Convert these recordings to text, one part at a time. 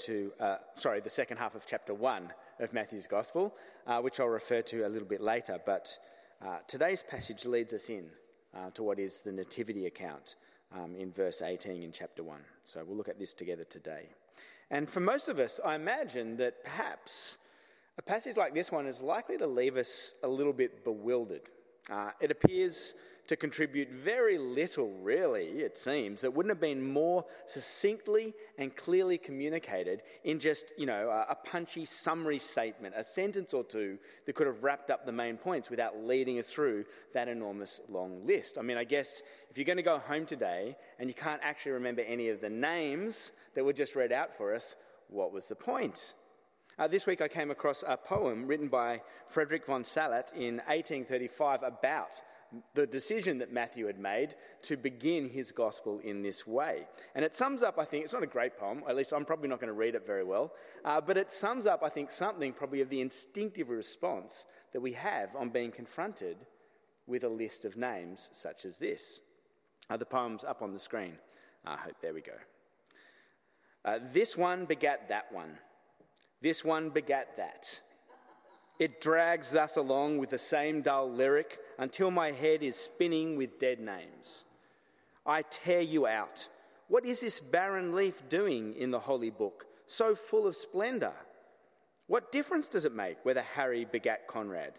to, uh, sorry, the second half of chapter 1 of Matthew's Gospel, uh, which I'll refer to a little bit later. But uh, today's passage leads us in uh, to what is the Nativity account um, in verse 18 in chapter 1. So we'll look at this together today. And for most of us, I imagine that perhaps a passage like this one is likely to leave us a little bit bewildered. Uh, it appears to contribute very little, really, it seems, that wouldn't have been more succinctly and clearly communicated in just, you know, a, punchy summary statement, a sentence or two that could have wrapped up the main points without leading us through that enormous long list. I mean, I guess if you're going to go home today and you can't actually remember any of the names that were just read out for us, what was the point? Uh, this week I came across a poem written by Frederick von Sallet in 1835 about the decision that Matthew had made to begin his gospel in this way. And it sums up, I think, it's not a great poem, at least I'm probably not going to read it very well, uh, but it sums up, I think, something probably of the instinctive response that we have on being confronted with a list of names such as this. Uh, the poem's up on the screen. I hope, there we go. Uh, this one begat that one. This one begat that. It drags thus along with the same dull lyric until my head is spinning with dead names. I tear you out. What is this barren leaf doing in the holy book, so full of splendour? What difference does it make whether Harry begat Conrad,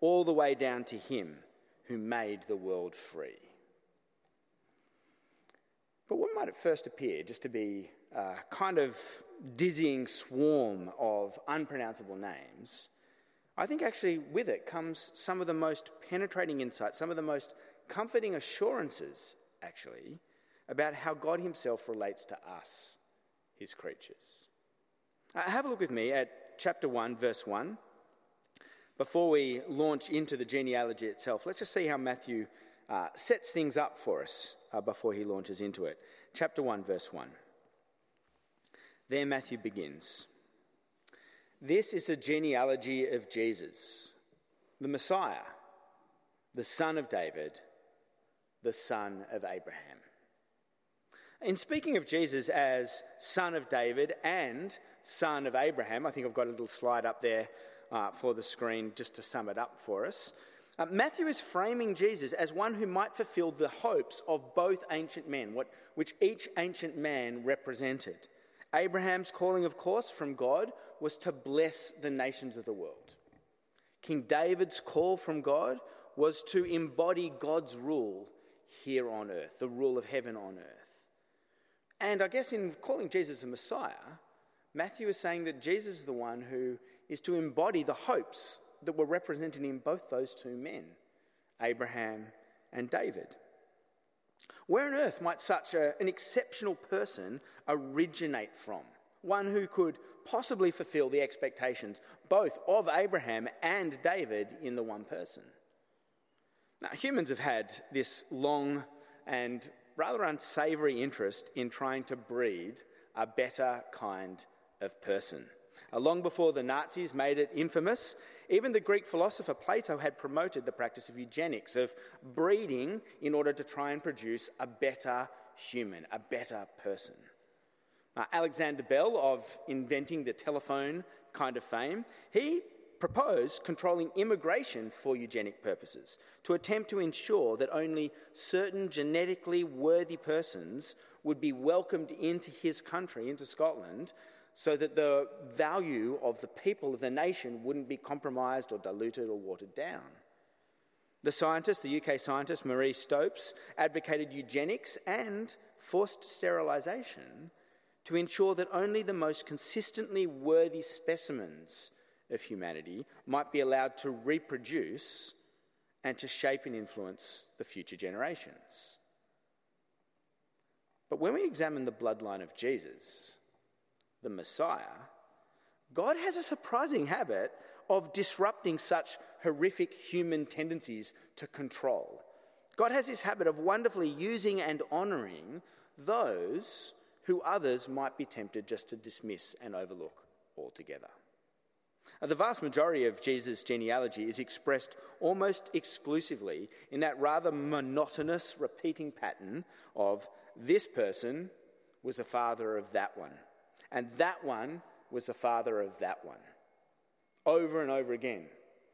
all the way down to him who made the world free? But what might at first appear just to be a kind of dizzying swarm of unpronounceable names I think actually with it comes some of the most penetrating insights, some of the most comforting assurances, actually, about how God Himself relates to us, His creatures. Uh, have a look with me at chapter 1, verse 1. Before we launch into the genealogy itself, let's just see how Matthew uh, sets things up for us uh, before he launches into it. Chapter 1, verse 1. There Matthew begins. This is a genealogy of Jesus, the Messiah, the son of David, the son of Abraham. In speaking of Jesus as son of David and son of Abraham, I think I've got a little slide up there uh, for the screen just to sum it up for us. Uh, Matthew is framing Jesus as one who might fulfill the hopes of both ancient men, what, which each ancient man represented. Abraham's calling, of course, from God was to bless the nations of the world. King David's call from God was to embody God's rule here on earth, the rule of heaven on earth. And I guess in calling Jesus a Messiah, Matthew is saying that Jesus is the one who is to embody the hopes that were represented in both those two men, Abraham and David. Where on earth might such a, an exceptional person originate from? One who could possibly fulfill the expectations both of Abraham and David in the one person. Now, humans have had this long and rather unsavory interest in trying to breed a better kind of person. Uh, long before the Nazis made it infamous, even the Greek philosopher Plato had promoted the practice of eugenics, of breeding in order to try and produce a better human, a better person. Uh, Alexander Bell, of inventing the telephone kind of fame, he proposed controlling immigration for eugenic purposes to attempt to ensure that only certain genetically worthy persons would be welcomed into his country, into Scotland, so that the value of the people of the nation wouldn't be compromised or diluted or watered down. The scientist, the UK scientist Marie Stopes, advocated eugenics and forced sterilisation to ensure that only the most consistently worthy specimens of humanity might be allowed to reproduce and to shape and influence the future generations. But when we examine the bloodline of Jesus, the Messiah, God has a surprising habit of disrupting such horrific human tendencies to control. God has this habit of wonderfully using and honouring those who others might be tempted just to dismiss and overlook altogether. The vast majority of Jesus' genealogy is expressed almost exclusively in that rather monotonous repeating pattern of this person was the father of that one, And that one was the father of that one. Over and over again,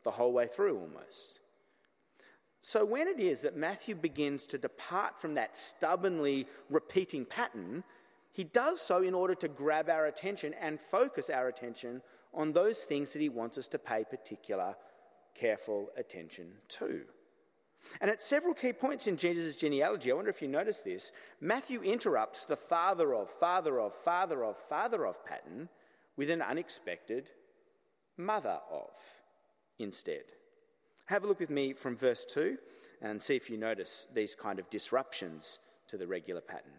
the whole way through almost. So, when it is that Matthew begins to depart from that stubbornly repeating pattern, he does so in order to grab our attention and focus our attention on those things that he wants us to pay particular, careful attention to. And at several key points in Jesus' genealogy, I wonder if you notice this, Matthew interrupts the father of, father of, father of, father of pattern with an unexpected mother of instead. Have a look with me from verse 2 and see if you notice these kind of disruptions to the regular pattern.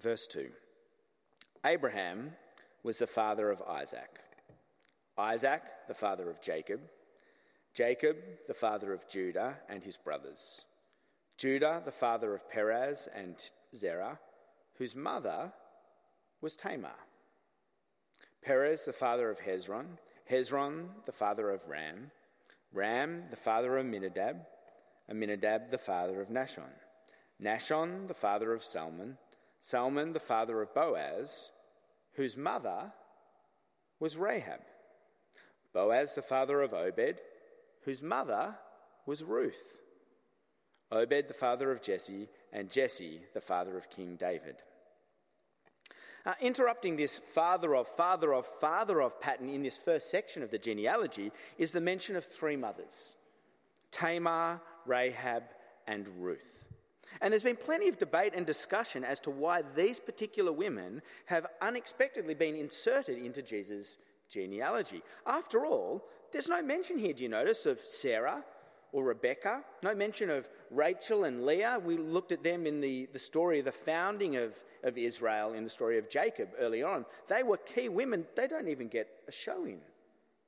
Verse 2 Abraham was the father of Isaac, Isaac, the father of Jacob, Jacob, the father of Judah and his brothers, Judah, the father of Perez and Zerah, whose mother was Tamar, Perez, the father of Hezron, Hezron, the father of Ram, Ram, the father of Minadab, Amminadab, the father of Nahshon, Nahshon, the father of Salmon, Salmon, the father of Boaz, whose mother was Rahab, Boaz, the father of Obed, whose mother was Ruth, Obed, the father of Jesse, and Jesse, the father of King David. Uh, interrupting this father of, father of, father of pattern in this first section of the genealogy is the mention of three mothers Tamar, Rahab, and Ruth. And there's been plenty of debate and discussion as to why these particular women have unexpectedly been inserted into Jesus' genealogy. After all, there's no mention here, do you notice, of Sarah or Rebecca. No mention of Rachel and Leah. We looked at them in the, the story of the founding of, of Israel, in the story of Jacob early on. They were key women. They don't even get a show in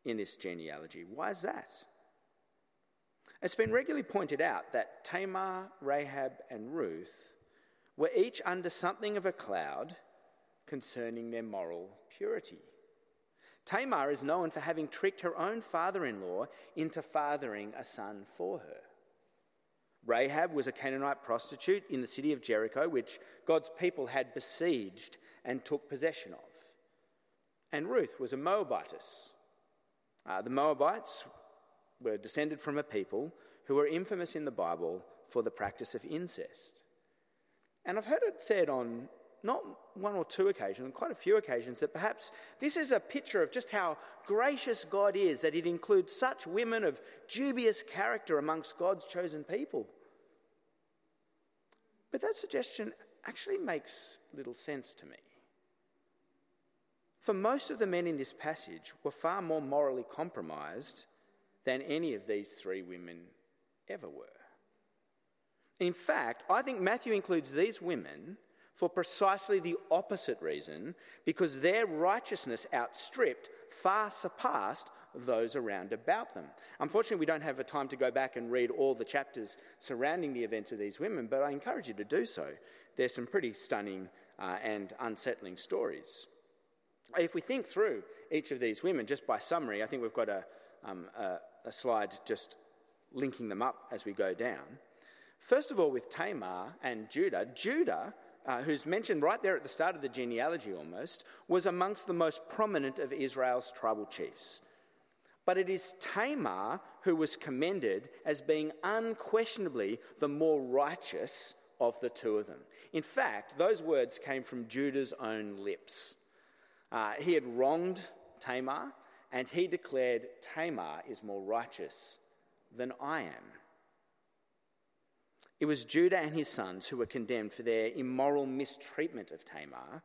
in this genealogy. Why is that? It's been regularly pointed out that Tamar, Rahab, and Ruth were each under something of a cloud concerning their moral purity. Tamar is known for having tricked her own father in law into fathering a son for her. Rahab was a Canaanite prostitute in the city of Jericho, which God's people had besieged and took possession of. And Ruth was a Moabitess. Uh, the Moabites were descended from a people who were infamous in the Bible for the practice of incest. And I've heard it said on not one or two occasions, on quite a few occasions, that perhaps this is a picture of just how gracious God is, that it includes such women of dubious character amongst God's chosen people. But that suggestion actually makes little sense to me. For most of the men in this passage were far more morally compromised than any of these three women ever were. In fact, I think Matthew includes these women for precisely the opposite reason, because their righteousness outstripped, far surpassed those around about them. Unfortunately, we don't have the time to go back and read all the chapters surrounding the events of these women, but I encourage you to do so. There's some pretty stunning uh, and unsettling stories. If we think through each of these women, just by summary, I think we've got a, um, a, a slide just linking them up as we go down. First of all, with Tamar and Judah, Judah uh, who's mentioned right there at the start of the genealogy almost, was amongst the most prominent of Israel's tribal chiefs. But it is Tamar who was commended as being unquestionably the more righteous of the two of them. In fact, those words came from Judah's own lips. Uh, he had wronged Tamar, and he declared, Tamar is more righteous than I am. It was Judah and his sons who were condemned for their immoral mistreatment of Tamar,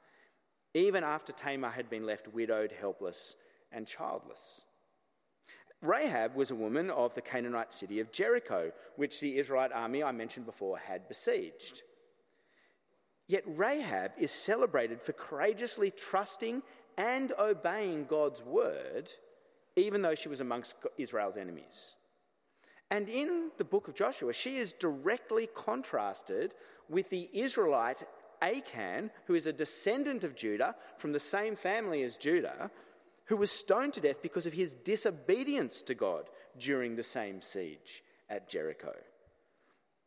even after Tamar had been left widowed, helpless, and childless. Rahab was a woman of the Canaanite city of Jericho, which the Israelite army I mentioned before had besieged. Yet Rahab is celebrated for courageously trusting and obeying God's word, even though she was amongst Israel's enemies. And in the book of Joshua, she is directly contrasted with the Israelite Achan, who is a descendant of Judah from the same family as Judah, who was stoned to death because of his disobedience to God during the same siege at Jericho.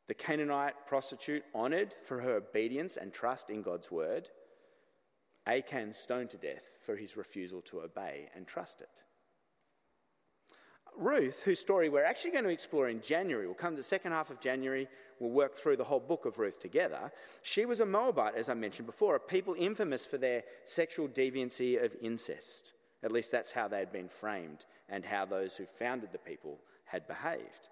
The Canaanite prostitute honored for her obedience and trust in God's word, Achan stoned to death for his refusal to obey and trust it. Ruth, whose story we're actually going to explore in January, we'll come to the second half of January, we'll work through the whole book of Ruth together. She was a Moabite, as I mentioned before, a people infamous for their sexual deviancy of incest. At least that's how they had been framed and how those who founded the people had behaved.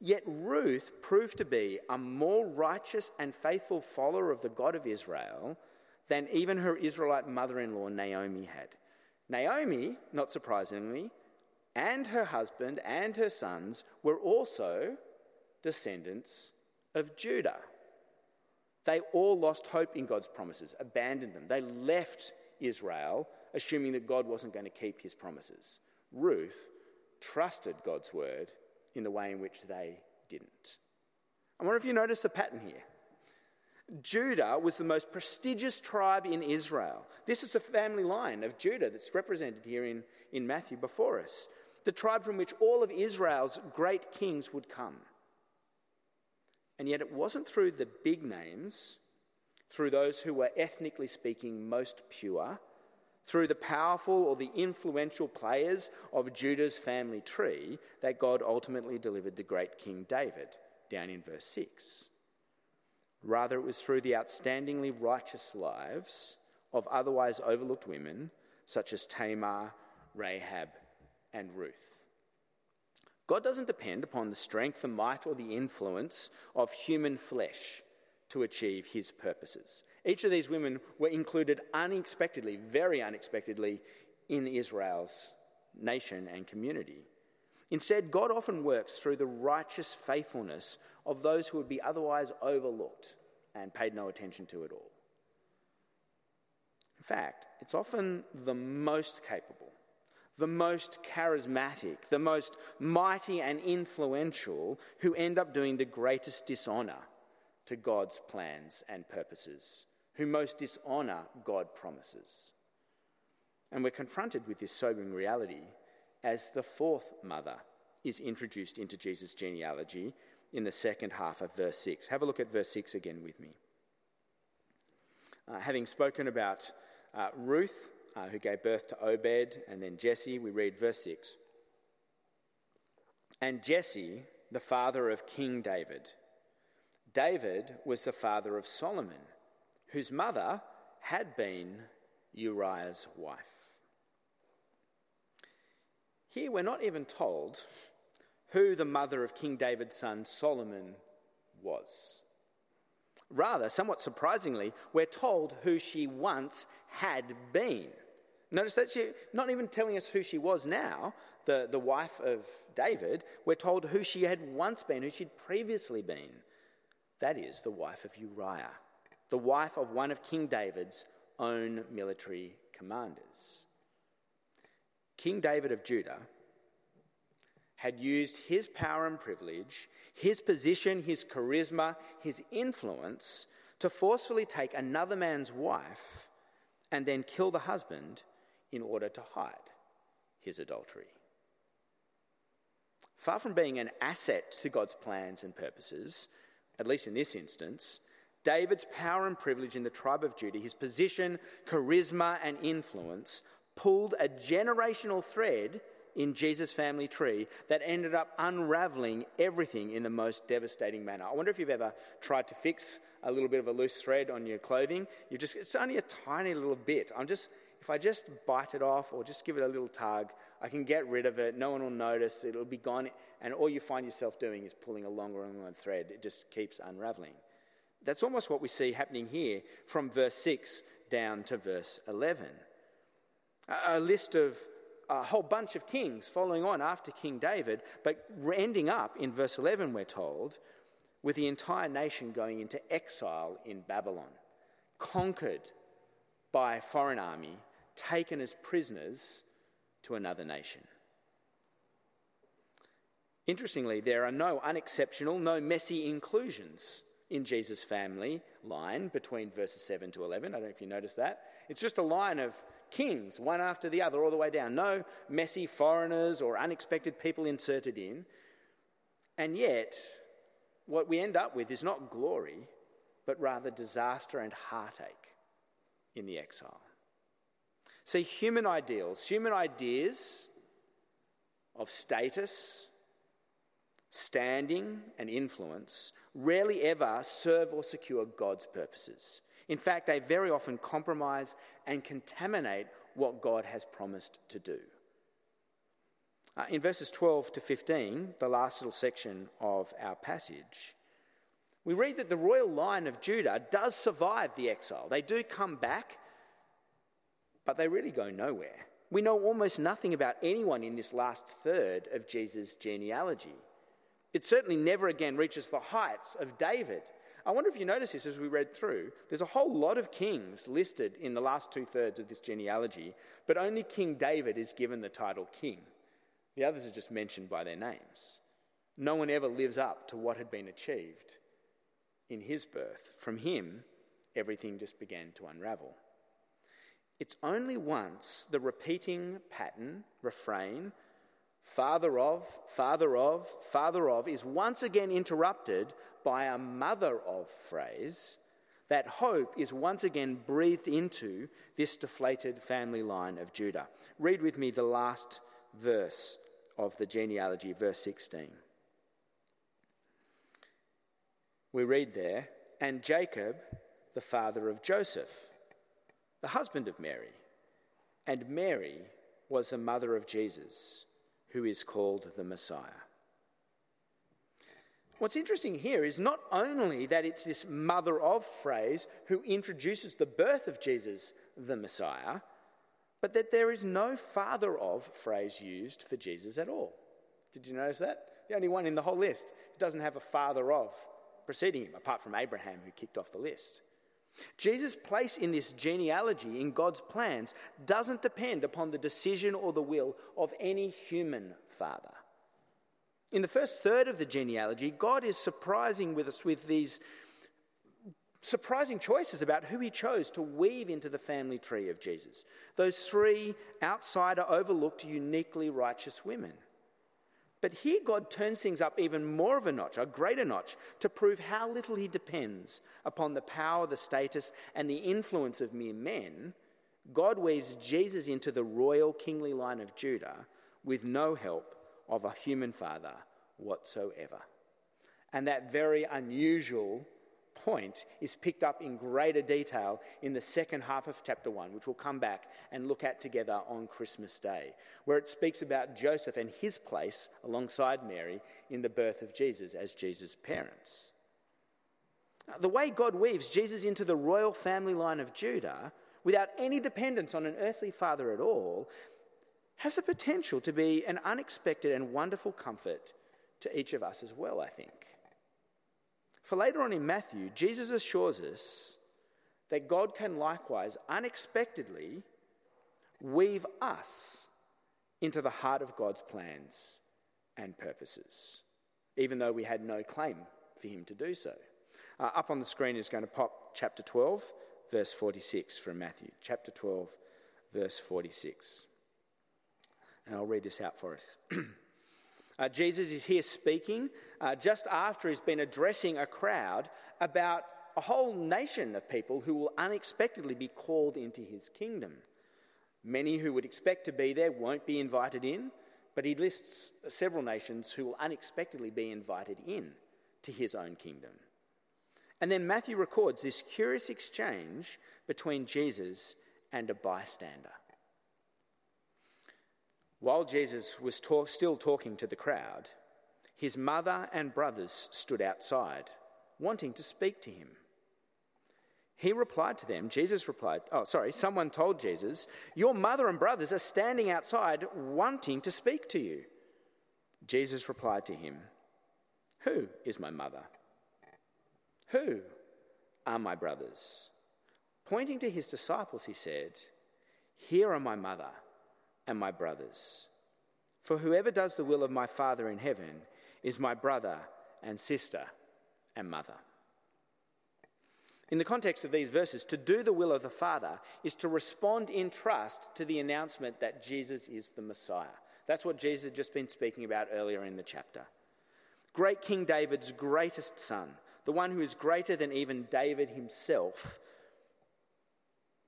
Yet Ruth proved to be a more righteous and faithful follower of the God of Israel than even her Israelite mother in law Naomi had. Naomi, not surprisingly, and her husband and her sons were also descendants of Judah. They all lost hope in God's promises, abandoned them. They left Israel, assuming that God wasn't going to keep his promises. Ruth trusted God's word in the way in which they didn't. I wonder if you notice the pattern here. Judah was the most prestigious tribe in Israel. This is the family line of Judah that's represented here in, in Matthew before us. The tribe from which all of Israel's great kings would come. And yet it wasn't through the big names, through those who were ethnically speaking most pure, through the powerful or the influential players of Judah's family tree that God ultimately delivered the great King David, down in verse 6. Rather, it was through the outstandingly righteous lives of otherwise overlooked women, such as Tamar, Rahab, and Ruth. God doesn't depend upon the strength, the might, or the influence of human flesh to achieve his purposes. Each of these women were included unexpectedly, very unexpectedly, in Israel's nation and community. Instead, God often works through the righteous faithfulness of those who would be otherwise overlooked and paid no attention to at all. In fact, it's often the most capable, the most charismatic, the most mighty and influential who end up doing the greatest dishonor to God's plans and purposes, who most dishonor God promises. And we're confronted with this sobering reality as the fourth mother is introduced into Jesus' genealogy in the second half of verse 6. Have a look at verse 6 again with me. Uh, having spoken about uh, Ruth, uh, who gave birth to Obed, and then Jesse, we read verse 6. And Jesse, the father of King David, David was the father of Solomon, whose mother had been Uriah's wife. Here we're not even told who the mother of King David's son Solomon was. Rather, somewhat surprisingly, we're told who she once had been. Notice that she not even telling us who she was now, the, the wife of David, we're told who she had once been, who she'd previously been. That is the wife of Uriah, the wife of one of King David's own military commanders. King David of Judah had used his power and privilege, his position, his charisma, his influence to forcefully take another man's wife and then kill the husband in order to hide his adultery. Far from being an asset to God's plans and purposes, at least in this instance, David's power and privilege in the tribe of Judah, his position, charisma, and influence, pulled a generational thread in Jesus' family tree that ended up unraveling everything in the most devastating manner. I wonder if you've ever tried to fix a little bit of a loose thread on your clothing. You just it's only a tiny little bit. I'm just if I just bite it off or just give it a little tug, I can get rid of it. No one will notice. It'll be gone. And all you find yourself doing is pulling a longer and longer thread. It just keeps unraveling. That's almost what we see happening here from verse 6 down to verse 11. A, list of a whole bunch of kings following on after King David, but ending up in verse 11, we're told, with the entire nation going into exile in Babylon, conquered by a foreign army, taken as prisoners to another nation. Interestingly, there are no unexceptional, no messy inclusions in Jesus' family line between verses 7 to 11. I don't know if you noticed that. It's just a line of kings, one after the other, all the way down. No messy foreigners or unexpected people inserted in. And yet, what we end up with is not glory, but rather disaster and heartache in the exile. See, human ideals, human ideas of status, standing, and influence rarely ever serve or secure God's purposes. In fact, they very often compromise and contaminate what God has promised to do. Uh, in verses 12 to 15, the last little section of our passage, we read that the royal line of Judah does survive the exile. They do come back, but they really go nowhere. We know almost nothing about anyone in this last third of Jesus' genealogy. It certainly never again reaches the heights of David. I wonder if you notice this as we read through. There's a whole lot of kings listed in the last two thirds of this genealogy, but only King David is given the title king. The others are just mentioned by their names. No one ever lives up to what had been achieved in his birth. From him, everything just began to unravel. It's only once the repeating pattern, refrain, father of, father of, father of, is once again interrupted by a mother of phrase that hope is once again breathed into this deflated family line of Judah. Read with me the last verse of the genealogy, verse 16. We read there, and Jacob, the father of Joseph, the husband of Mary, and Mary was the mother of Jesus, who is called the Messiah. What's interesting here is not only that it's this mother of phrase who introduces the birth of Jesus, the Messiah, but that there is no father of phrase used for Jesus at all. Did you notice that? The only one in the whole list doesn't have a father of preceding him, apart from Abraham, who kicked off the list. Jesus' place in this genealogy, in God's plans, doesn't depend upon the decision or the will of any human father. In the first third of the genealogy, God is surprising with us with these surprising choices about who he chose to weave into the family tree of Jesus. Those three outsider, overlooked, uniquely righteous women. But here God turns things up even more of a notch, a greater notch, to prove how little he depends upon the power, the status, and the influence of mere men. God weaves Jesus into the royal kingly line of Judah with no help of a human father whatsoever. And that very unusual point is picked up in greater detail in the second half of chapter 1, which we'll come back and look at together on Christmas Day, where it speaks about Joseph and his place alongside Mary in the birth of Jesus as Jesus' parents. The way God weaves Jesus into the royal family line of Judah without any dependence on an earthly father at all has the potential to be an unexpected and wonderful comfort to each of us as well, I think. For later on in Matthew, Jesus assures us that God can likewise unexpectedly weave us into the heart of God's plans and purposes, even though we had no claim for him to do so. Uh, up on the screen is going to pop chapter 12, verse 46 from Matthew. Chapter 12, verse 46. And I'll read this out for us. Uh, Jesus is here speaking uh, just after he's been addressing a crowd about a whole nation of people who will unexpectedly be called into his kingdom. Many who would expect to be there won't be invited in, but he lists several nations who will unexpectedly be invited in to his own kingdom. And then Matthew records this curious exchange between Jesus and a bystander. While Jesus was still talking to the crowd, his mother and brothers stood outside, wanting to speak to him. He replied to them, Jesus replied, oh, sorry, someone told Jesus, Your mother and brothers are standing outside wanting to speak to you. Jesus replied to him, Who is my mother? Who are my brothers? Pointing to his disciples, he said, Here are my mother and my brothers. For whoever does the will of my Father in heaven is my brother and sister and mother. In the context of these verses, to do the will of the Father is to respond in trust to the announcement that Jesus is the Messiah. That's what Jesus had just been speaking about earlier in the chapter. Great King David's greatest son, the one who is greater than even David himself,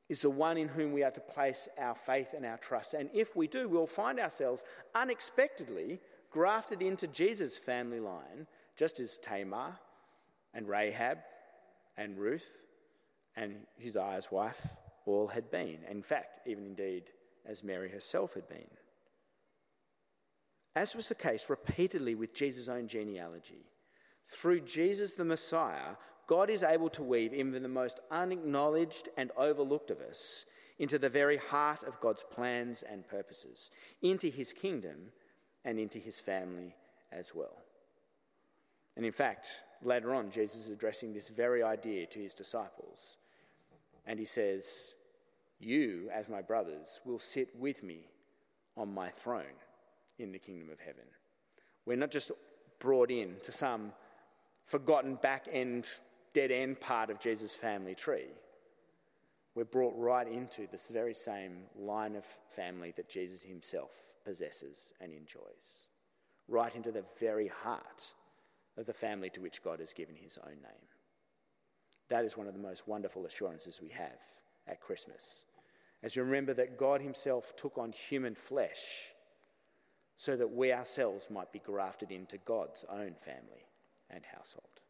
is the one in whom we are to place our faith and our trust. And if we do, we'll find ourselves unexpectedly grafted into Jesus' family line, just as Tamar and Rahab and Ruth and Uzziah's wife all had been. In fact, even indeed as Mary herself had been. As was the case repeatedly with Jesus' own genealogy, through Jesus the Messiah, God is able to weave even the most unacknowledged and overlooked of us into the very heart of God's plans and purposes, into his kingdom and into his family as well. And in fact, later on, Jesus is addressing this very idea to his disciples. And he says, You, as my brothers, will sit with me on my throne in the kingdom of heaven. We're not just brought in to some forgotten back end dead end part of Jesus' family tree. We're brought right into this very same line of family that Jesus himself possesses and enjoys, right into the very heart of the family to which God has given his own name. That is one of the most wonderful assurances we have at Christmas. As we remember that God himself took on human flesh so that we ourselves might be grafted into God's own family and household.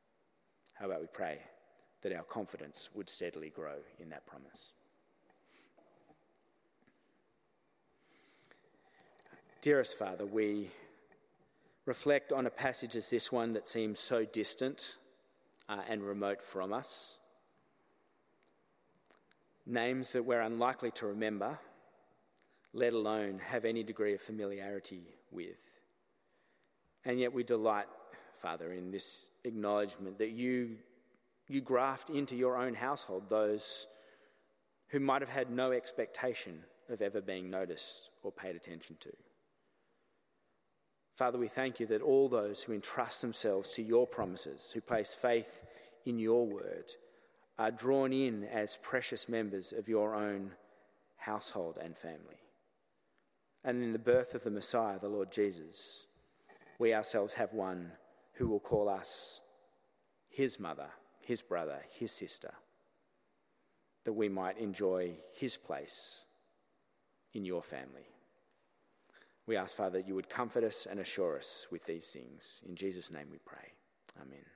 How about we pray that our confidence would steadily grow in that promise? Dearest Father, we reflect on a passage as this one that seems so distant uh, and remote from us. Names that we're unlikely to remember, let alone have any degree of familiarity with. And yet we delight Father, in this acknowledgement that you, you graft into your own household those who might have had no expectation of ever being noticed or paid attention to. Father, we thank you that all those who entrust themselves to your promises, who place faith in your word, are drawn in as precious members of your own household and family. And in the birth of the Messiah, the Lord Jesus, we ourselves have one who will call us his mother, his brother, his sister, that we might enjoy his place in your family. We ask, Father, that you would comfort us and assure us with these things. In Jesus' name we pray. Amen.